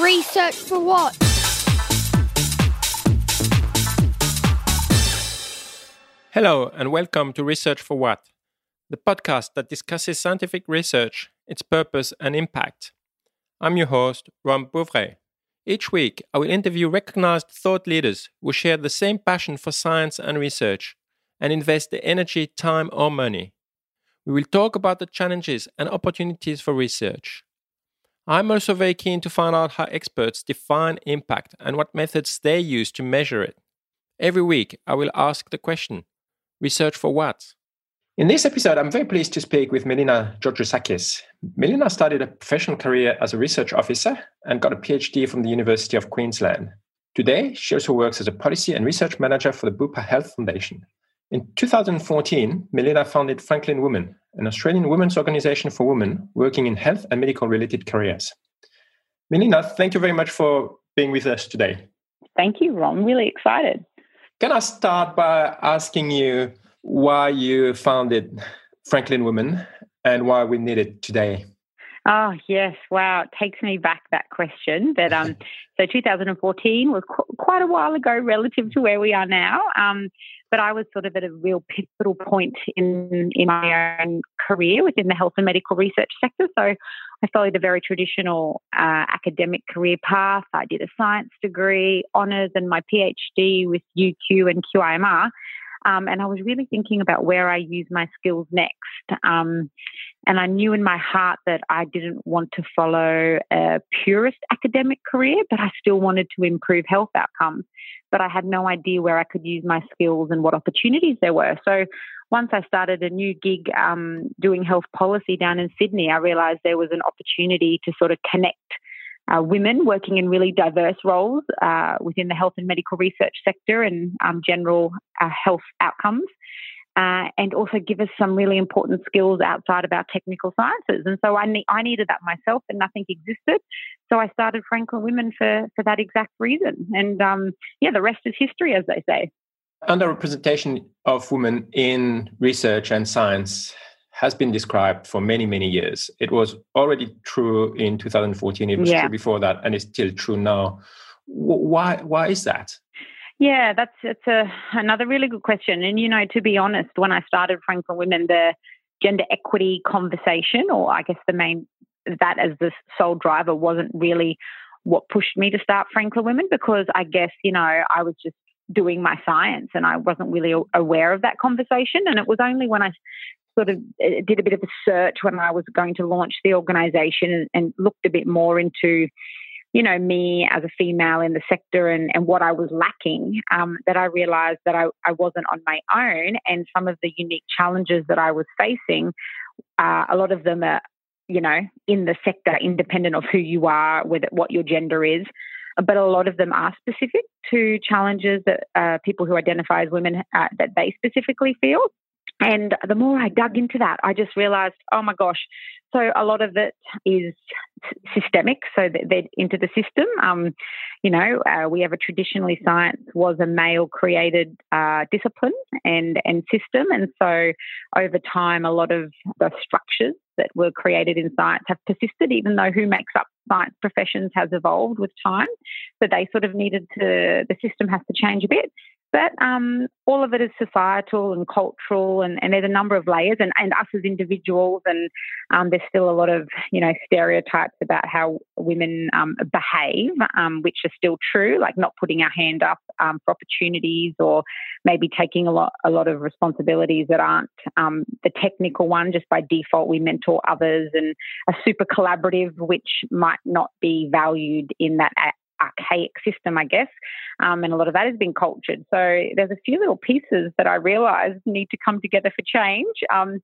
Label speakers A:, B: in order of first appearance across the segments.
A: Research for what?
B: Hello, and welcome to Research for What, the podcast that discusses scientific research, its purpose, and impact. I'm your host, Ron Bouvray. Each week, I will interview recognized thought leaders who share the same passion for science and research and invest the energy, time, or money. We will talk about the challenges and opportunities for research. I'm also very keen to find out how experts define impact and what methods they use to measure it. Every week, I will ask the question research for what? In this episode, I'm very pleased to speak with Melina Georgousakis. Melina started a professional career as a research officer and got a PhD from the University of Queensland. Today, she also works as a policy and research manager for the Bupa Health Foundation. In 2014, Melina founded Franklin Women, an Australian women's organization for women working in health and medical related careers. Melina, thank you very much for being with us today.
C: Thank you, Ron. Really excited.
B: Can I start by asking you why you founded Franklin Women and why we need it today?
C: Oh yes, wow! It takes me back that question. But um, so 2014 was qu- quite a while ago relative to where we are now. Um, but I was sort of at a real pivotal point in in my own career within the health and medical research sector. So I followed a very traditional uh, academic career path. I did a science degree, honours, and my PhD with UQ and QIMR. Um, and I was really thinking about where I use my skills next. Um, and I knew in my heart that I didn't want to follow a purist academic career, but I still wanted to improve health outcomes. But I had no idea where I could use my skills and what opportunities there were. So once I started a new gig um, doing health policy down in Sydney, I realized there was an opportunity to sort of connect uh, women working in really diverse roles uh, within the health and medical research sector and um, general uh, health outcomes. Uh, and also give us some really important skills outside of our technical sciences. And so I, ne- I needed that myself, and nothing existed. So I started Franklin Women for for that exact reason. And um, yeah, the rest is history, as they say.
B: Underrepresentation of women in research and science has been described for many, many years. It was already true in 2014. It was yeah. true before that, and it's still true now. Why? Why is that?
C: Yeah, that's it's a another really good question. And you know, to be honest, when I started Franklin Women, the gender equity conversation, or I guess the main that as the sole driver, wasn't really what pushed me to start Franklin Women because I guess you know I was just doing my science and I wasn't really aware of that conversation. And it was only when I sort of uh, did a bit of a search when I was going to launch the organization and, and looked a bit more into, you know, me as a female in the sector and, and what I was lacking, um, that I realized that I, I wasn't on my own and some of the unique challenges that I was facing, uh, a lot of them are, you know, in the sector, independent of who you are, with what your gender is. But a lot of them are specific to challenges that uh, people who identify as women uh, that they specifically feel. And the more I dug into that, I just realized, oh my gosh. So a lot of it is systemic, so they're into the system. Um, you know, uh, we have a traditionally science was a male created uh, discipline and, and system. And so over time, a lot of the structures that were created in science have persisted, even though who makes up science professions has evolved with time. So they sort of needed to, the system has to change a bit. But um, all of it is societal and cultural, and, and, there's a number of layers, and, and us as individuals, and um, there's still a lot of you know stereotypes about how women um, behave, um, which are still true, like not putting our hand up um, for opportunities, or maybe taking a lot a lot of responsibilities that aren't um, the technical one. Just by default, we mentor others, and are super collaborative, which might not be valued in that archaic system, I guess. Um, and a lot of that has been cultured. So there's a few little pieces that I realise need to come together for change. Um,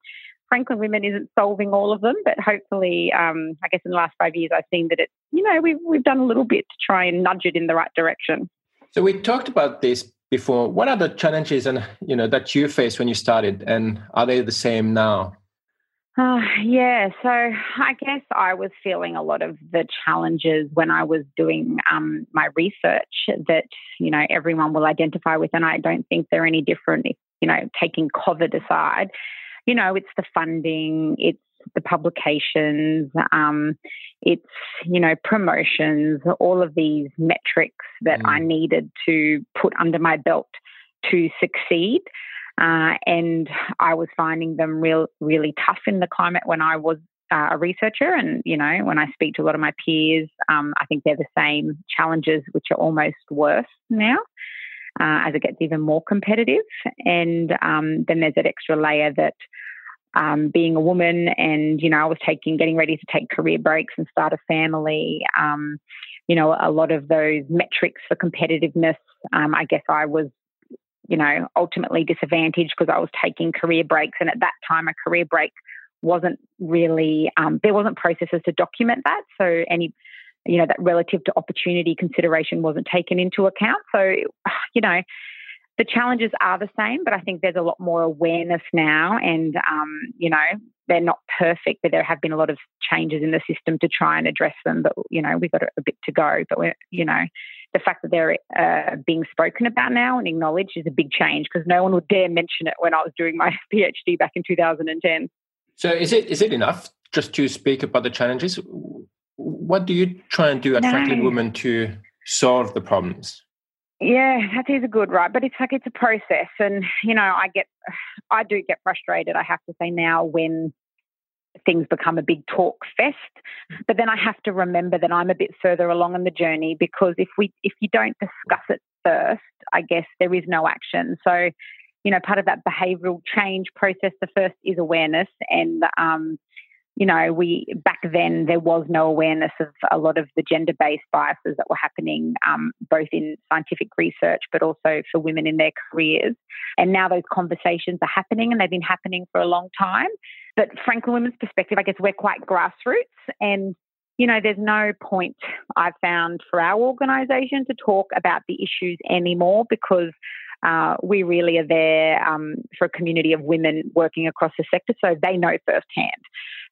C: Franklin Women isn't solving all of them, but hopefully, um, I guess in the last five years, I've seen that it's, you know, we've, we've done a little bit to try and nudge it in the right direction.
B: So we talked about this before. What are the challenges and, you know, that you faced when you started and are they the same now?
C: Uh, yeah, so I guess I was feeling a lot of the challenges when I was doing um, my research that, you know, everyone will identify with, and I don't think they're any different if, you know, taking COVID aside. You know, it's the funding, it's the publications, um, it's, you know, promotions, all of these metrics that mm. I needed to put under my belt to succeed. Uh, and I was finding them real, really tough in the climate when I was uh, a researcher. And, you know, when I speak to a lot of my peers, um, I think they're the same challenges, which are almost worse now. Uh, as it gets even more competitive. And um, then there's that extra layer that um, being a woman and, you know, I was taking, getting ready to take career breaks and start a family. Um, you know, a lot of those metrics for competitiveness, um, I guess I was, you know, ultimately disadvantaged because I was taking career breaks. And at that time, a career break wasn't really, um, there wasn't processes to document that. So any, you know, that relative to opportunity consideration wasn't taken into account. So, you know, the challenges are the same, but I think there's a lot more awareness now, and um, you know they're not perfect, but there have been a lot of changes in the system to try and address them. But you know we've got a, a bit to go. But we're you know the fact that they're uh, being spoken about now and acknowledged is a big change because no one would dare mention it when I was doing my PhD back in 2010.
B: So is it is it enough just to speak about the challenges? What do you try and do at no. Franklin Women to solve the problems?
C: Yeah, that is a good right, but it's like it's a process, and you know, I get, I do get frustrated. I have to say now when things become a big talk fest, but then I have to remember that I'm a bit further along in the journey because if we, if you don't discuss it first, I guess there is no action. So, you know, part of that behavioural change process, the first is awareness, and um, you know, we back then there was no awareness of a lot of the gender-based biases that were happening, um, both in scientific research, but also for women in their careers. And now those conversations are happening, and they've been happening for a long time. But Franklin Women's perspective, I guess we're quite grassroots, and you know, there's no point I've found for our organisation to talk about the issues anymore because uh, we really are there um, for a community of women working across the sector, so they know firsthand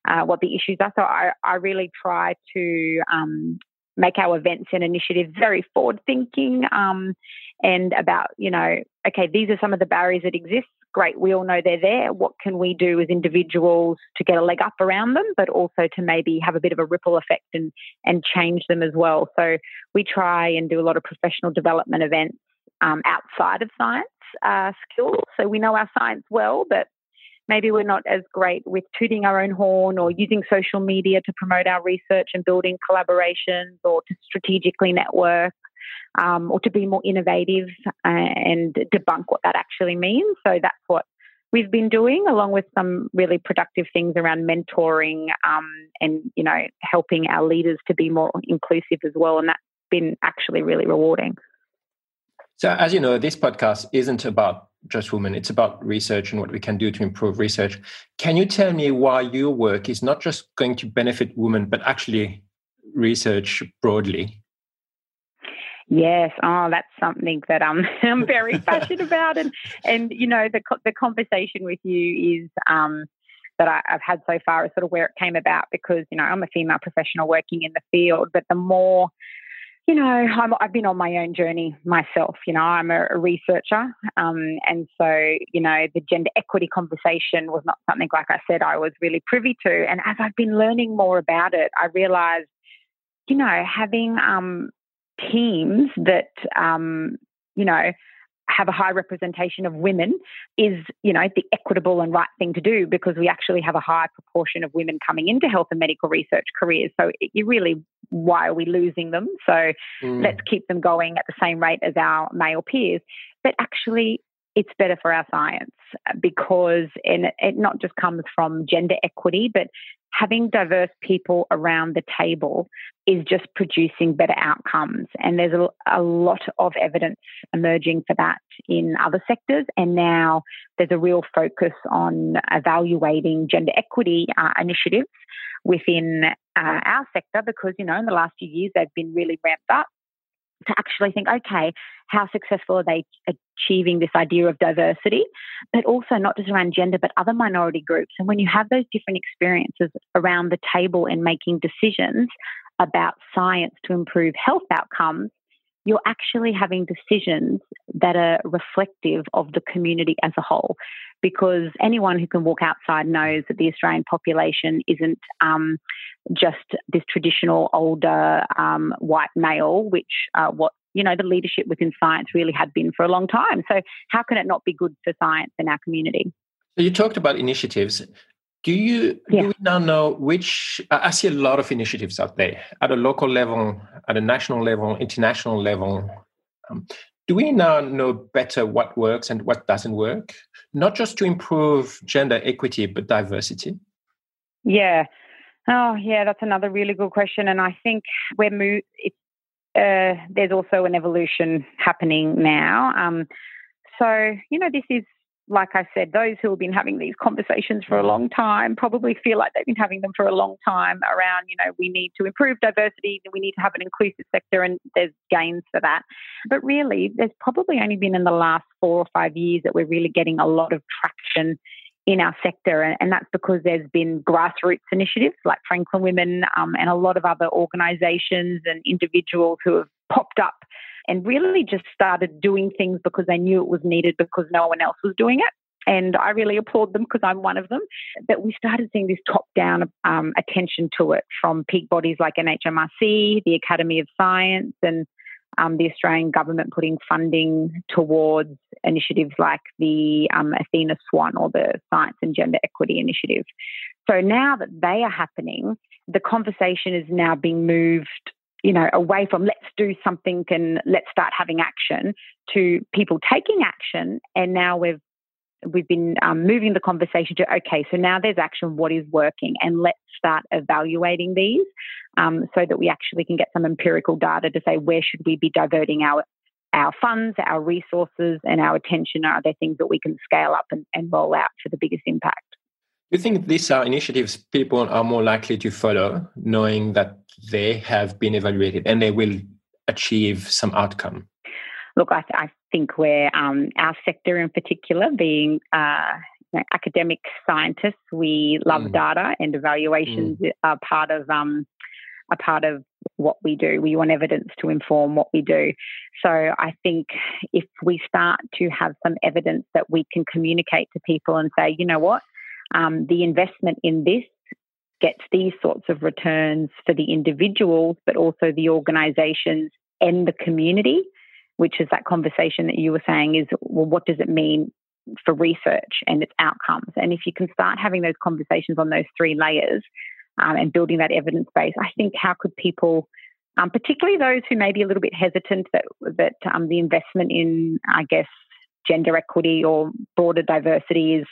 C: uh, what the issues are. So I, I really try to um, make our events and initiatives very forward thinking um, and about, you know, okay, these are some of the barriers that exist. Great, we all know they're there. What can we do as individuals to get a leg up around them, but also to maybe have a bit of a ripple effect and, and change them as well? So we try and do a lot of professional development events um, outside of science uh, skills. So we know our science well, but maybe we're not as great with tooting our own horn or using social media to promote our research and building collaborations or to strategically network um, or to be more innovative and debunk what that actually means. So that's what we've been doing, along with some really productive things around mentoring um, and you know helping our leaders to be more inclusive as well. And that's been actually really rewarding.
B: So, as you know, this podcast isn't about just women, it's about research and what we can do to improve research. Can you tell me why your work is not just going to benefit women, but actually research broadly?
C: Yes, oh, that's something that I'm I'm very passionate about, and and you know the the conversation with you is um, that I, have had so far is sort of where it came about because you know I'm a female professional working in the field, but the more you know, i have been on my own journey myself. You know, I'm a, a researcher. Um, and so, you know, the gender equity conversation was not something, like I said, I was really privy to. And as I've been learning more about it, I realized, you know, having um, teams that, um, you know, have a high representation of women is, you know, the equitable and right thing to do because we actually have a high proportion of women coming into health and medical research careers. So you really, why are we losing them? So mm. let's keep them going at the same rate as our male peers. But actually, it's better for our science because and it not just comes from gender equity, but having diverse people around the table is just producing better outcomes. And there's a, a, lot of evidence emerging for that in other sectors. And now there's a real focus on evaluating gender equity uh, initiatives within uh, our sector because, you know, in the last few years, they've been really ramped up to actually think, okay, how successful are they achieving this idea of diversity, but also not just around gender, but other minority groups. And when you have those different experiences around the table and making decisions about science to improve health outcomes, you're actually having decisions that are reflective of the community as a whole. Because anyone who can walk outside knows that the Australian population isn't um, just this traditional older um, white male, which uh, what you know the leadership within science really had been for a long time. So how can it not be good for science in our community?
B: So you talked about initiatives. Do you yeah. do we now know which? I see a lot of initiatives out there at a local level, at a national level, international level. Um, do we now know better what works and what doesn't work? Not just to improve gender equity, but diversity.
C: Yeah. Oh, yeah. That's another really good question, and I think we're mo- uh, there's also an evolution happening now. Um, so you know, this is like I said, those who have been having these conversations for a long time probably feel like they've been having them for a long time around, you know, we need to improve diversity, we need to have an inclusive sector, and there's gains for that. But really, there's probably only been in the last four or five years that we're really getting a lot of traction in our sector, and that's because there's been grassroots initiatives like Franklin Women um, and a lot of other organisations and individuals who have popped up and really just started doing things because they knew it was needed because no one else was doing it. And I really applaud them because I'm one of them. But we started seeing this top down um, attention to it from peak bodies like NHMRC, the Academy of Science, and um, the Australian government putting funding towards initiatives like the um, Athena Swan or the Science and Gender Equity Initiative. So now that they are happening, the conversation is now being moved you know, away from let's do something and let's start having action to people taking action. And now we've we've been um, moving the conversation to okay, so now there's action. What is working, and let's start evaluating these um, so that we actually can get some empirical data to say where should we be diverting our our funds, our resources, and our attention. Are there things that we can scale up and, and roll out for the biggest impact?
B: Do you think these are initiatives people are more likely to follow, knowing that they have been evaluated and they will achieve some outcome?
C: Look, I, I think where um, our sector in particular, being uh, you know, academic scientists, we love mm. data and evaluations mm. are part of um, a part of what we do. We want evidence to inform what we do. So I think if we start to have some evidence that we can communicate to people and say, you know what, um, the investment in this gets these sorts of returns for the individuals, but also the organizations and the community, which is that conversation that you were saying is, well, what does it mean for research and its outcomes? And if you can start having those conversations on those three layers um, and building that evidence base, I think how could people, um, particularly those who may be a little bit hesitant that, that um, the investment in, I guess, gender equity or broader diversity is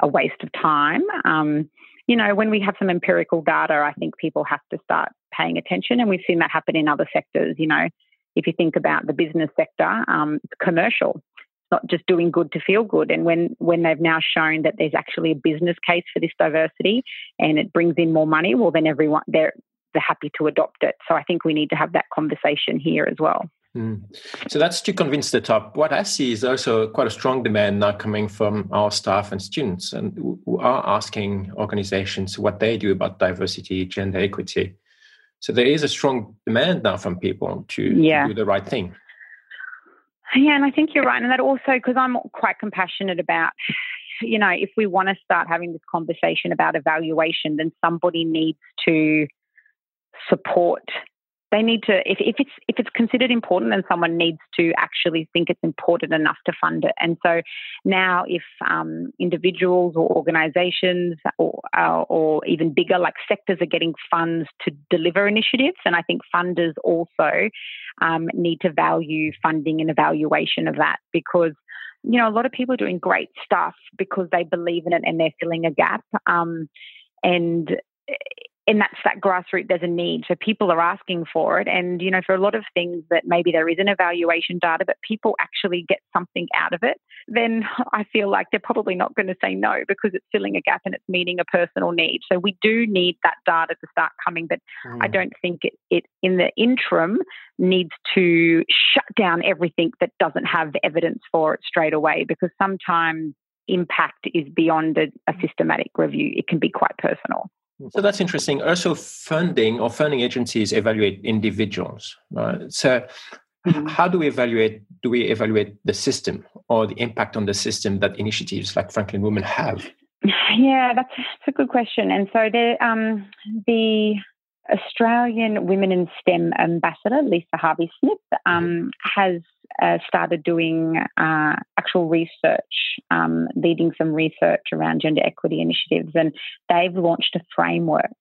C: a waste of time. Um, you know, when we have some empirical data, I think people have to start paying attention, and we've seen that happen in other sectors. You know, if you think about the business sector, um, commercial. It's not just doing good to feel good. And when when they've now shown that there's actually a business case for this diversity and it brings in more money, well, then everyone they're they're happy to adopt it. So I think we need to have that conversation here as well.
B: Mm. So that's to convince the top. What I see is also quite a strong demand now coming from our staff and students, and who are asking organizations what they do about diversity, gender equity. So there is a strong demand now from people to, yeah. to do the right thing.
C: Yeah, and I think you're right, and that also because I'm quite compassionate about. You know, if we want to start having this conversation about evaluation, then somebody needs to support they need to if, if it's if it's considered important then someone needs to actually think it's important enough to fund it. And so now if um, individuals or organizations or, uh, or even bigger like sectors are getting funds to deliver initiatives and i think funders also um, need to value funding and evaluation of that because you know a lot of people are doing great stuff because they believe in it and they're filling a gap. Um, and and that's that grassroots there's a need. So people are asking for it. And you know for a lot of things that maybe there isn't evaluation data but people actually get something out of it then i feel like they're probably not going to say no because it's filling a gap and it's meeting a personal need. So we do need that data to start coming but mm. i don't think it, it in the interim needs to shut down everything that doesn't have evidence for it straight away because sometimes impact is beyond a, a systematic review. It can be quite personal
B: so that's interesting. Also, funding or funding agencies evaluate individuals. Right? So, mm-hmm. how do we evaluate? Do we evaluate the system or the impact on the system that initiatives like Franklin Women have?
C: Yeah, that's, that's a good question. And so the um, the Australian Women in STEM ambassador, Lisa Harvey Smith, um, mm-hmm. has uh, started doing uh, actual research, um, leading some research around gender equity initiatives, and they've launched a framework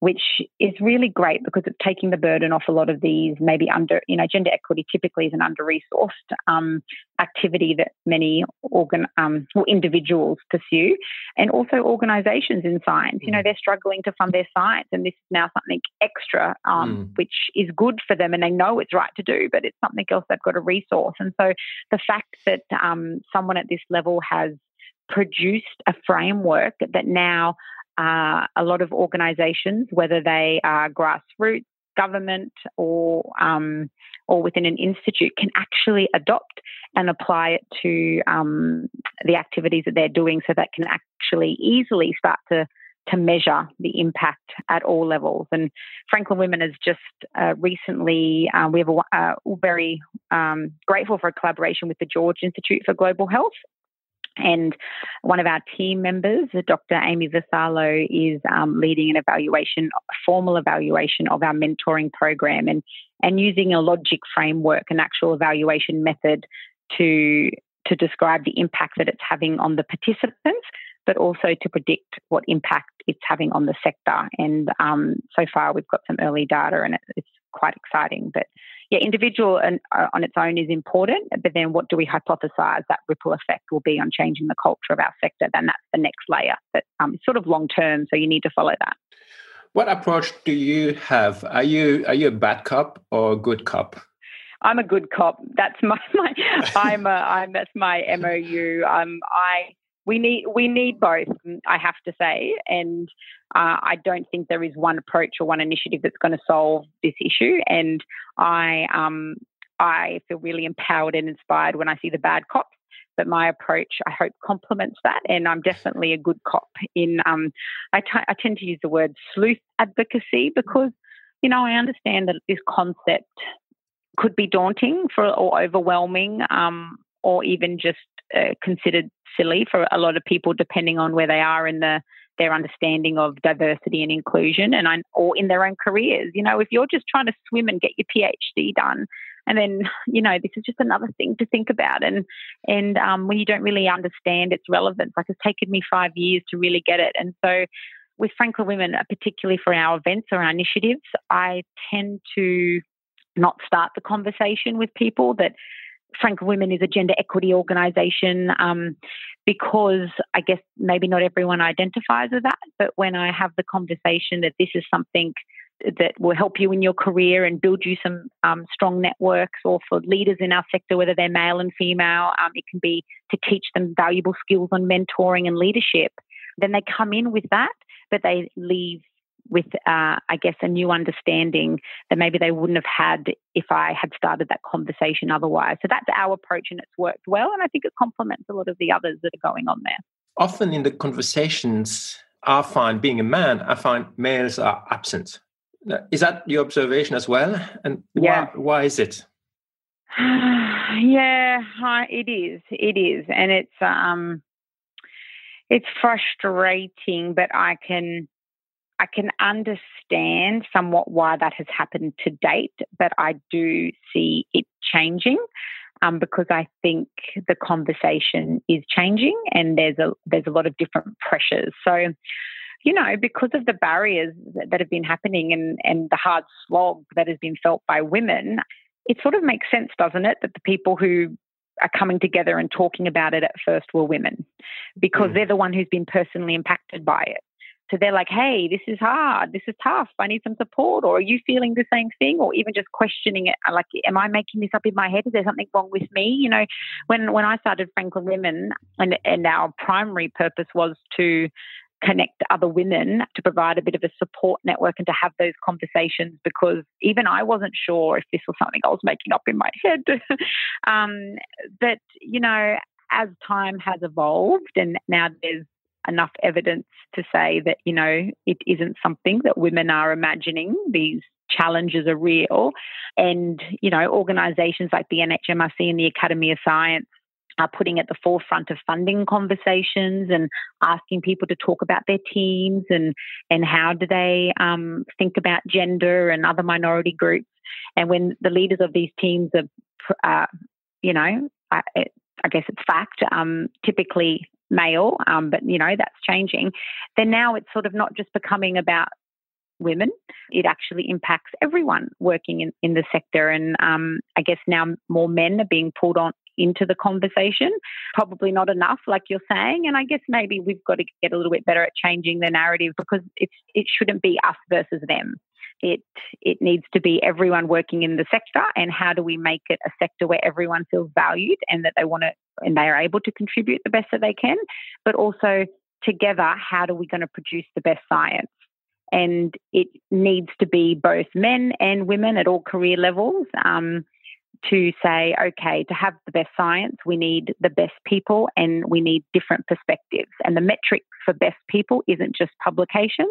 C: which is really great because it's taking the burden off a lot of these maybe under, you know, gender equity typically is an under resourced um, activity that many organ, um, well, individuals pursue and also organizations in science. You know, mm. they're struggling to fund their science and this is now something extra, um, mm. which is good for them and they know it's right to do, but it's something else they've got a resource. And so the fact that um, someone at this level has produced a framework that now uh, a lot of organisations, whether they are grassroots, government, or um, or within an institute, can actually adopt and apply it to um, the activities that they're doing, so that can actually easily start to to measure the impact at all levels. And Franklin Women has just uh, recently, uh, we have a uh, very um, grateful for a collaboration with the George Institute for Global Health and one of our team members, Dr. Amy Vassallo, is um, leading an evaluation, formal evaluation of our mentoring program and, and using a logic framework, an actual evaluation method to, to describe the impact that it's having on the participants, but also to predict what impact it's having on the sector. And um, so far, we've got some early data and it's quite exciting. But yeah, individual and, uh, on its own is important, but then what do we hypothesize that ripple effect will be on changing the culture of our sector? Then that's the next layer that um, is sort of long term, so you need to follow that.
B: What approach do you have? Are you are you a bad cop or a good cop?
C: I'm a good cop. That's my, my I'm a I'm that's my MOU. Um, I we need we need both. I have to say, and uh, I don't think there is one approach or one initiative that's going to solve this issue. And I um, I feel really empowered and inspired when I see the bad cops. But my approach, I hope, complements that. And I'm definitely a good cop. In um, I, t- I tend to use the word stealth advocacy because you know I understand that this concept could be daunting for or overwhelming um, or even just uh, considered silly for a lot of people, depending on where they are in the their understanding of diversity and inclusion, and or in their own careers. You know, if you're just trying to swim and get your PhD done, and then you know this is just another thing to think about, and and um, when you don't really understand its relevance, like it's taken me five years to really get it, and so with Franklin Women, uh, particularly for our events or our initiatives, I tend to not start the conversation with people that Franklin Women is a gender equity organisation um, because I guess maybe not everyone identifies with that. But when I have the conversation that this is something that will help you in your career and build you some um, strong networks, or for leaders in our sector, whether they're male and female, um, it can be to teach them valuable skills on mentoring and leadership. Then they come in with that, but they leave with, uh, I guess, a new understanding that maybe they wouldn't have had if I had started that conversation otherwise. So that's our approach, and it's worked well. And I think it complements a lot of the others that are going on there.
B: Often in the conversations, I find being a man, I find males are absent. Is that your observation as well? And yeah. why, why is it?
C: yeah, it is. It is, and it's um, it's frustrating, but I can I can understand somewhat why that has happened to date, but I do see it changing um, because I think the conversation is changing and there's a there's a lot of different pressures. So, you know, because of the barriers that have been happening and, and the hard slog that has been felt by women, it sort of makes sense, doesn't it, that the people who are coming together and talking about it at first were women because mm. they're the one who's been personally impacted by it. So they're like, hey, this is hard. This is tough. I need some support. Or are you feeling the same thing? Or even just questioning it. Like, am I making this up in my head? Is there something wrong with me? You know, when, when I started Franklin Women and, and our primary purpose was to connect other women to provide a bit of a support network and to have those conversations because even I wasn't sure if this was something I was making up in my head. um, but, you know, as time has evolved and now there's enough evidence to say that, you know, it isn't something that women are imagining, these challenges are real. And, you know, organizations like the NHMRC and the Academy of Science are putting at the forefront of funding conversations and asking people to talk about their teams and and how do they um, think about gender and other minority groups. And when the leaders of these teams are, uh, you know, I, I, guess it's fact, um, typically male, um, but you know that's changing. Then now it's sort of not just becoming about women. It actually impacts everyone working in, in the sector. And um, I guess now more men are being pulled on into the conversation. Probably not enough, like you're saying. And I guess maybe we've got to get a little bit better at changing the narrative because it's it shouldn't be us versus them. It it needs to be everyone working in the sector and how do we make it a sector where everyone feels valued and that they want to and they are able to contribute the best that they can, but also together, how do we going to produce the best science? And it needs to be both men and women at all career levels. Um, to say, okay, to have the best science, we need the best people and we need different perspectives. And the metric for best people isn't just publications.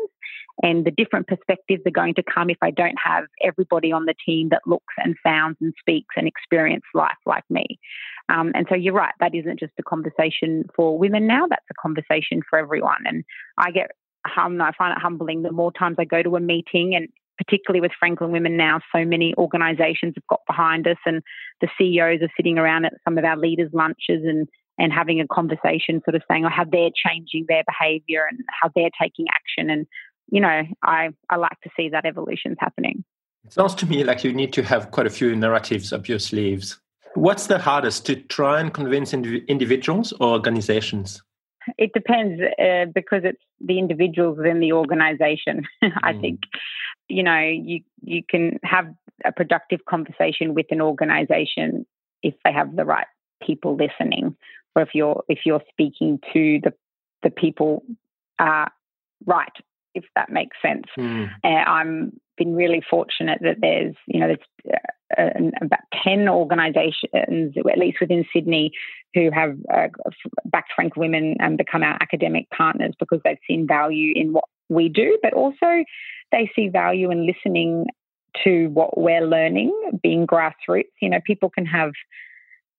C: And the different perspectives are going to come if I don't have everybody on the team that looks and sounds and speaks and experiences life like me. Um, and so you're right, that isn't just a conversation for women now, that's a conversation for everyone. And I get hum, I find it humbling the more times I go to a meeting and particularly with Franklin Women now, so many organisations have got behind us, and the CEOs are sitting around at some of our leaders' lunches and and having a conversation, sort of saying oh, how they're changing their behaviour and how they're taking action. And you know, I I like to see that evolution's happening.
B: It sounds to me like you need to have quite a few narratives up your sleeves. What's the hardest to try and convince indiv- individuals or organizations?
C: It depends uh, because it's the individuals within the organization. I mm. think you know you you can have a productive conversation with an organization if they have the right people listening or if you're if you're speaking to the the people uh, right if that makes sense mm. uh, i'm been really fortunate that there's you know there's uh, about 10 organizations at least within sydney who have uh, backed frank women and become our academic partners because they've seen value in what we do but also they see value in listening to what we're learning, being grassroots. You know, people can have,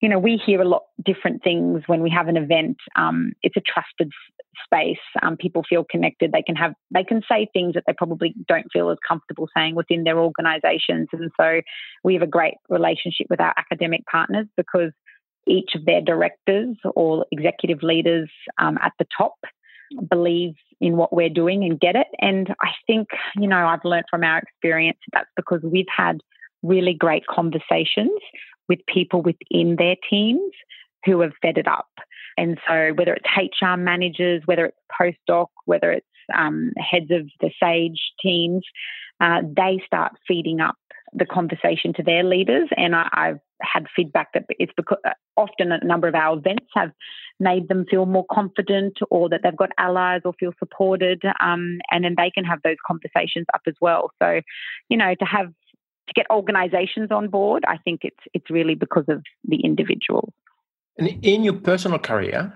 C: you know, we hear a lot different things when we have an event. Um, it's a trusted space. Um, people feel connected. They can have, they can say things that they probably don't feel as comfortable saying within their organisations. And so we have a great relationship with our academic partners because each of their directors or executive leaders um, at the top believe in what we're doing and get it. And I think, you know, I've learned from our experience that's because we've had really great conversations with people within their teams who have fed it up. And so, whether it's HR managers, whether it's postdoc, whether it's um, heads of the SAGE teams, uh, they start feeding up the conversation to their leaders. And I, have had feedback that it's because uh, often a number of our events have made them feel more confident or that they've got allies or feel supported. Um, and then they can have those conversations up as well. So, you know, to have to get organizations on board, I think it's it's really because of the individual.
B: And in your personal career,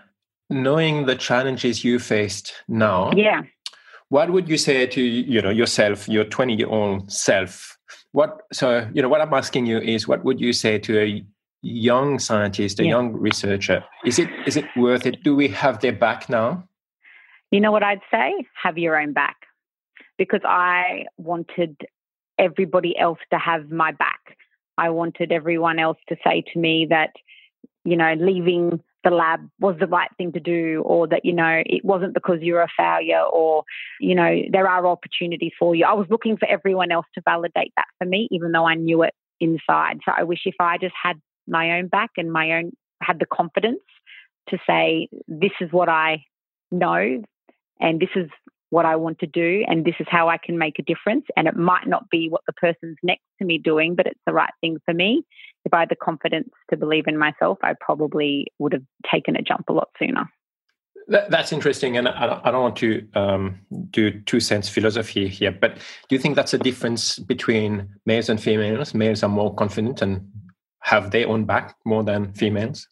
B: knowing the challenges you faced now,
C: yeah,
B: what would you say to you know yourself, your twenty year old self? What so you know what I'm asking you is what would you say to a young scientist, a yeah. young researcher? Is it is it worth it? Do we have their back now?
C: You know what I'd say? Have your own back. Because I wanted everybody else to have my back. I wanted everyone else to say to me that, you know, leaving the lab was the right thing to do or that you know it wasn't because you're a failure or you know there are opportunities for you i was looking for everyone else to validate that for me even though i knew it inside so i wish if i just had my own back and my own had the confidence to say this is what i know and this is what I want to do and this is how I can make a difference. And it might not be what the person's next to me doing, but it's the right thing for me. If I had the confidence to believe in myself, I probably would have taken a jump a lot sooner.
B: That, that's interesting. And I, I don't want to um, do two cents philosophy here, but do you think that's a difference between males and females? Males are more confident and have their own back more than females?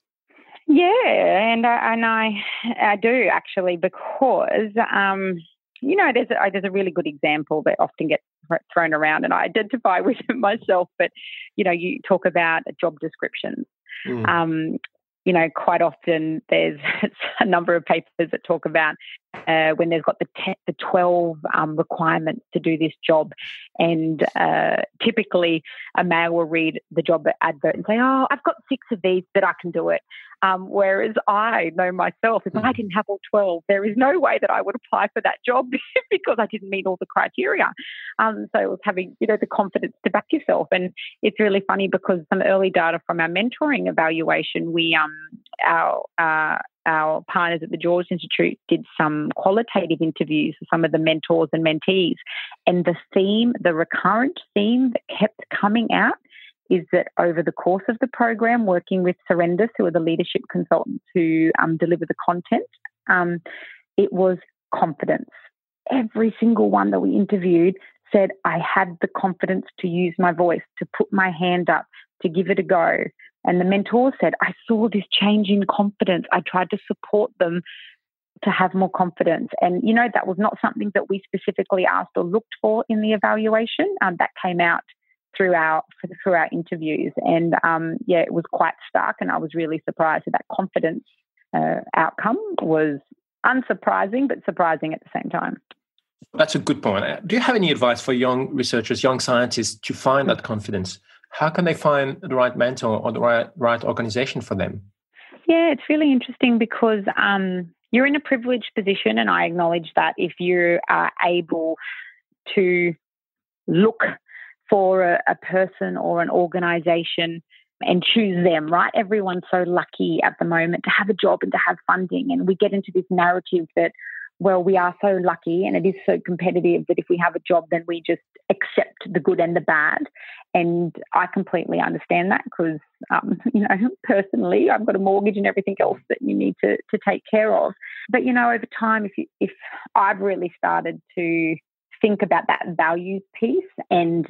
C: Yeah, and I, and I, I do actually because um, you know, there's a, there's a really good example that often gets thrown around, and I identify with it myself. But you know, you talk about job descriptions. Mm. Um, you know, quite often there's a number of papers that talk about uh, when they've got the, te- the 12 um, requirements to do this job. And uh, typically a male will read the job advert and say, Oh, I've got six of these, but I can do it. Um, whereas I know myself, if I mm. didn't have all 12, there is no way that I would apply for that job because I didn't meet all the criteria. Um, so it was having, you know, the confidence to back yourself. And it's really funny because some early data from our mentoring evaluation, we, um, our, uh, our partners at the George Institute did some qualitative interviews with some of the mentors and mentees. And the theme, the recurrent theme that kept coming out is that over the course of the program, working with Serendis, who are the leadership consultants who um, deliver the content, um, it was confidence. Every single one that we interviewed said, I had the confidence to use my voice, to put my hand up, to give it a go. And the mentor said, I saw this change in confidence. I tried to support them to have more confidence. And, you know, that was not something that we specifically asked or looked for in the evaluation. Um, that came out through our, through our interviews. And um, yeah, it was quite stark. And I was really surprised that that confidence uh, outcome was unsurprising, but surprising at the same time.
B: That's a good point. Do you have any advice for young researchers, young scientists to find that confidence? How can they find the right mentor or the right, right organization for them?
C: Yeah, it's really interesting because um, you're in a privileged position, and I acknowledge that if you are able to look for a, a person or an organization and choose them, right? Everyone's so lucky at the moment to have a job and to have funding. And we get into this narrative that well, we are so lucky and it is so competitive that if we have a job, then we just accept the good and the bad. And I completely understand that because, um, you know, personally, I've got a mortgage and everything else that you need to, to take care of. But, you know, over time, if, you, if I've really started to think about that values piece and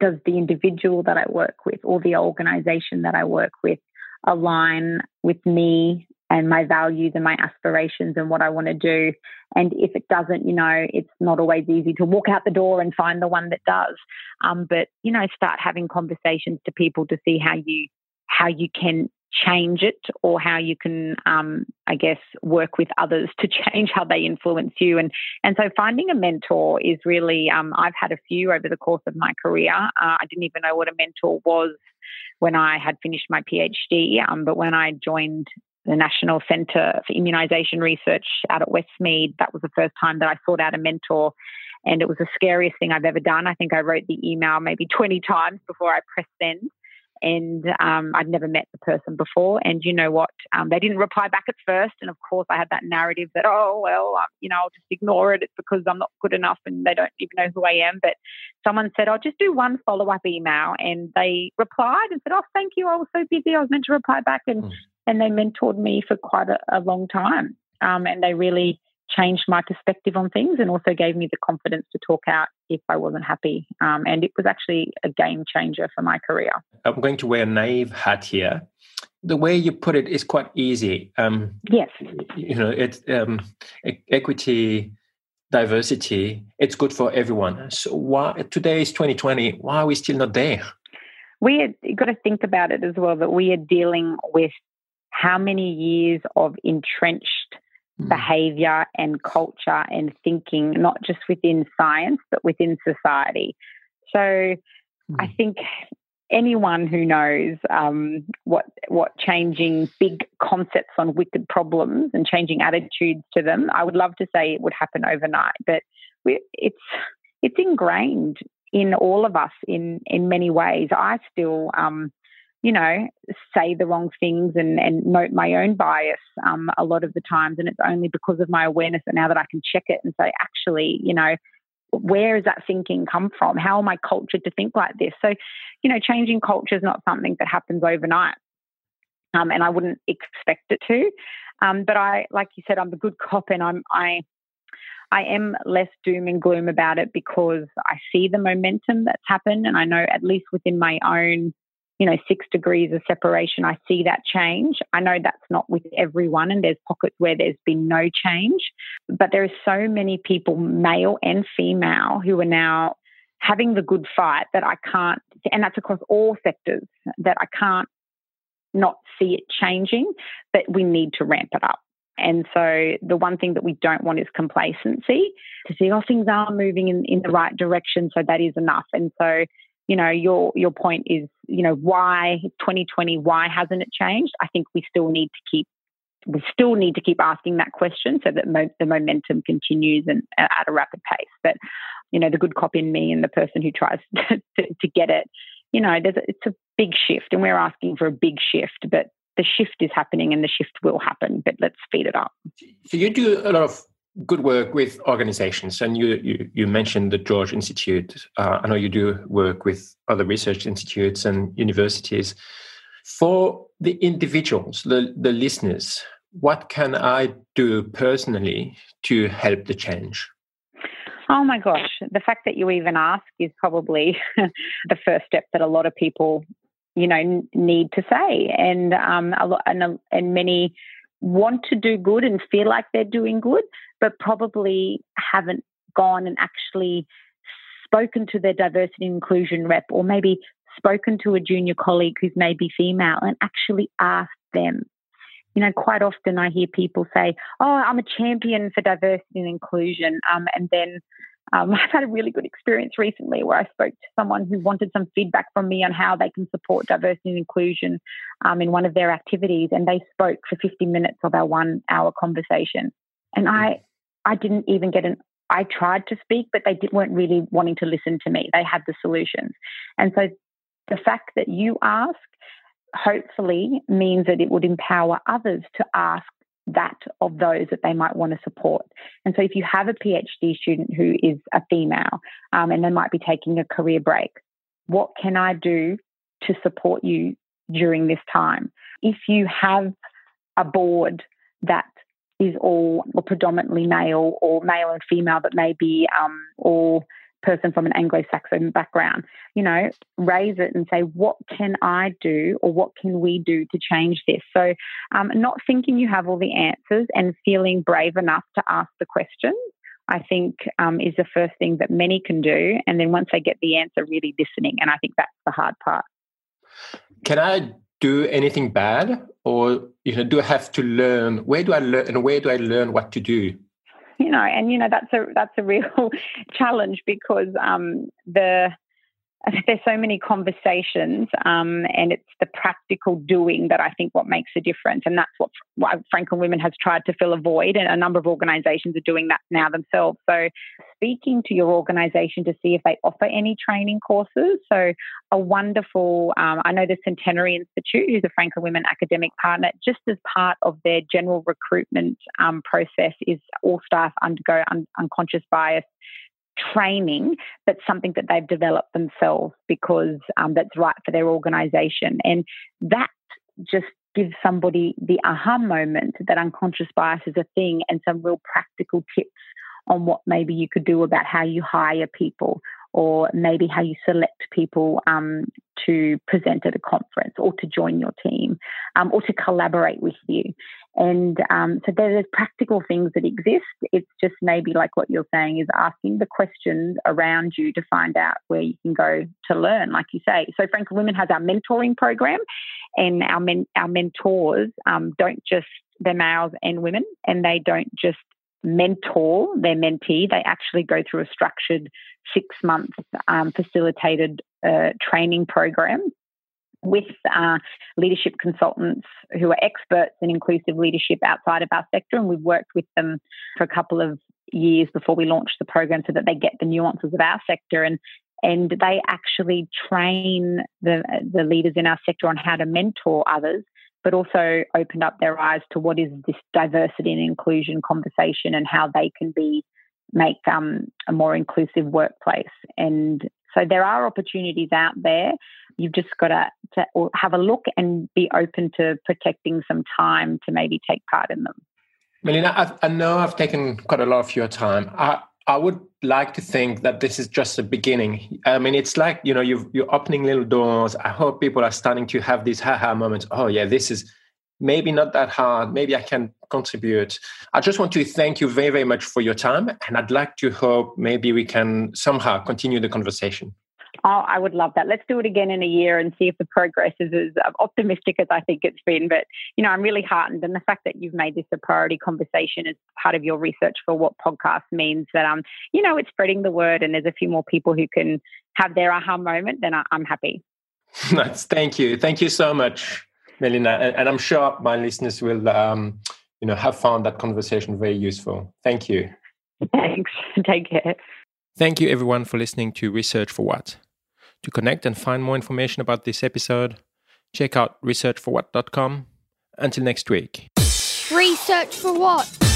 C: does the individual that I work with or the organization that I work with align with me and my values and my aspirations and what I want to do. And if it doesn't, you know, it's not always easy to walk out the door and find the one that does. Um, but you know, start having conversations to people to see how you how you can change it or how you can um, i guess work with others to change how they influence you and and so finding a mentor is really um, i've had a few over the course of my career uh, i didn't even know what a mentor was when i had finished my phd um, but when i joined the National Centre for Immunisation Research out at Westmead. That was the first time that I sought out a mentor. And it was the scariest thing I've ever done. I think I wrote the email maybe 20 times before I pressed send. And um, I'd never met the person before. And you know what? Um, they didn't reply back at first. And of course, I had that narrative that, oh, well, um, you know, I'll just ignore it. It's because I'm not good enough and they don't even know who I am. But someone said, I'll just do one follow up email. And they replied and said, oh, thank you. I was so busy. I was meant to reply back. And mm and they mentored me for quite a, a long time. Um, and they really changed my perspective on things and also gave me the confidence to talk out if I wasn't happy. Um, and it was actually a game changer for my career.
B: I'm going to wear a naive hat here. The way you put it is quite easy. Um,
C: yes.
B: You know, it's um, equity, diversity. It's good for everyone. So why today is 2020? Why are we still not there?
C: We had got to think about it as well. That we are dealing with how many years of entrenched mm. behavior and culture and thinking, not just within science, but within society. So mm. I think anyone who knows um, what what changing big concepts on wicked problems and changing attitudes to them, I would love to say it would happen overnight, but we, it's it's ingrained in all of us in in many ways. I still um, you know, say the wrong things and, and note my own bias um, a lot of the times. And it's only because of my awareness that now that I can check it and say, actually, you know, where that thinking come from? How am I cultured to think like this? So, you know, changing culture is not something that happens overnight. Um, and I wouldn't expect it to. Um, but I, like you said, I'm a good cop and I'm, I, I am less doom and gloom about it because I see the momentum that's happened. And I know, at least within my own you know, six degrees of separation, I see that change. I know that's not with everyone, and there's pockets where there's been no change. But there are so many people, male and female, who are now having the good fight that I can't, and that's across all sectors, that I can't not see it changing, but we need to ramp it up. And so the one thing that we don't want is complacency to see, oh, things are moving in, in the right direction. So that is enough. And so, you know, your your point is, you know, why 2020, why hasn't it changed? I think we still need to keep we still need to keep asking that question so that mo- the momentum continues and uh, at a rapid pace. But you know, the good cop in me and the person who tries to, to, to get it, you know, a, it's a big shift, and we're asking for a big shift, but the shift is happening and the shift will happen, but let's speed it up.
B: So you do a lot of good work with organizations, and you you, you mentioned the George Institute. Uh, I know you do work with other research institutes and universities. For the individuals, the, the listeners, what can I do personally to help the change?
C: Oh my gosh, the fact that you even ask is probably the first step that a lot of people you know need to say and um a lot and, and many want to do good and feel like they're doing good but probably haven't gone and actually spoken to their diversity and inclusion rep or maybe spoken to a junior colleague who's maybe female and actually asked them. You know quite often i hear people say oh i'm a champion for diversity and inclusion um, and then um, I've had a really good experience recently where I spoke to someone who wanted some feedback from me on how they can support diversity and inclusion um, in one of their activities, and they spoke for 50 minutes of our one-hour conversation. And I, I didn't even get an. I tried to speak, but they did, weren't really wanting to listen to me. They had the solutions, and so the fact that you ask hopefully means that it would empower others to ask that of those that they might want to support. And so, if you have a PhD student who is a female um, and they might be taking a career break, what can I do to support you during this time? If you have a board that is all or predominantly male or male and female, but maybe um, all person from an Anglo-Saxon background, you know, raise it and say, what can I do or what can we do to change this? So, um, not thinking you have all the answers and feeling brave enough to ask the questions, I think um, is the first thing that many can do. And then once they get the answer, really listening. And I think that's the hard part.
B: Can I do anything bad, or you know, do I have to learn? Where do I learn, and where do I learn what to do?
C: you know, and you know that's a that's a real challenge because um, the there's so many conversations um, and it's the practical doing that I think what makes a difference. And that's what, what Franklin Women has tried to fill a void. And a number of organizations are doing that now themselves. So speaking to your organization to see if they offer any training courses. So a wonderful, um, I know the Centenary Institute, who's a Franklin Women academic partner, just as part of their general recruitment um, process is all staff undergo un- unconscious bias training that's something that they've developed themselves because um, that's right for their organization. And that just gives somebody the aha moment that unconscious bias is a thing and some real practical tips on what maybe you could do about how you hire people or maybe how you select people um, to present at a conference or to join your team um, or to collaborate with you. And um, so there's practical things that exist. It's just maybe like what you're saying is asking the questions around you to find out where you can go to learn, like you say. So Franklin Women has our mentoring program, and our men, our mentors um, don't just they're males and women, and they don't just mentor their mentee. They actually go through a structured six month um, facilitated uh, training program with uh, leadership consultants who are experts in inclusive leadership outside of our sector. And we've worked with them for a couple of years before we launched the program so that they get the nuances of our sector and and they actually train the the leaders in our sector on how to mentor others but also opened up their eyes to what is this diversity and inclusion conversation and how they can be make um, a more inclusive workplace and so there are opportunities out there. You've just got to, to have a look and be open to protecting some time to maybe take part in them.
B: Melina, I, I know I've taken quite a lot of your time. I, I would like to think that this is just the beginning. I mean, it's like you know you you're opening little doors. I hope people are starting to have these haha moments. Oh yeah, this is maybe not that hard. Maybe I can contribute. I just want to thank you very, very much for your time. And I'd like to hope maybe we can somehow continue the conversation.
C: Oh, I would love that. Let's do it again in a year and see if the progress is as optimistic as I think it's been. But, you know, I'm really heartened. And the fact that you've made this a priority conversation as part of your research for what podcast means that, um, you know, it's spreading the word and there's a few more people who can have their aha moment, then I, am happy.
B: Nice. Thank you. Thank you so much, Melina. And, and I'm sure my listeners will, um, you know, have found that conversation very useful. Thank you.
C: Thanks. Take care.
B: Thank you, everyone, for listening to Research for What. To connect and find more information about this episode, check out researchforwhat.com. Until next week.
A: Research for what?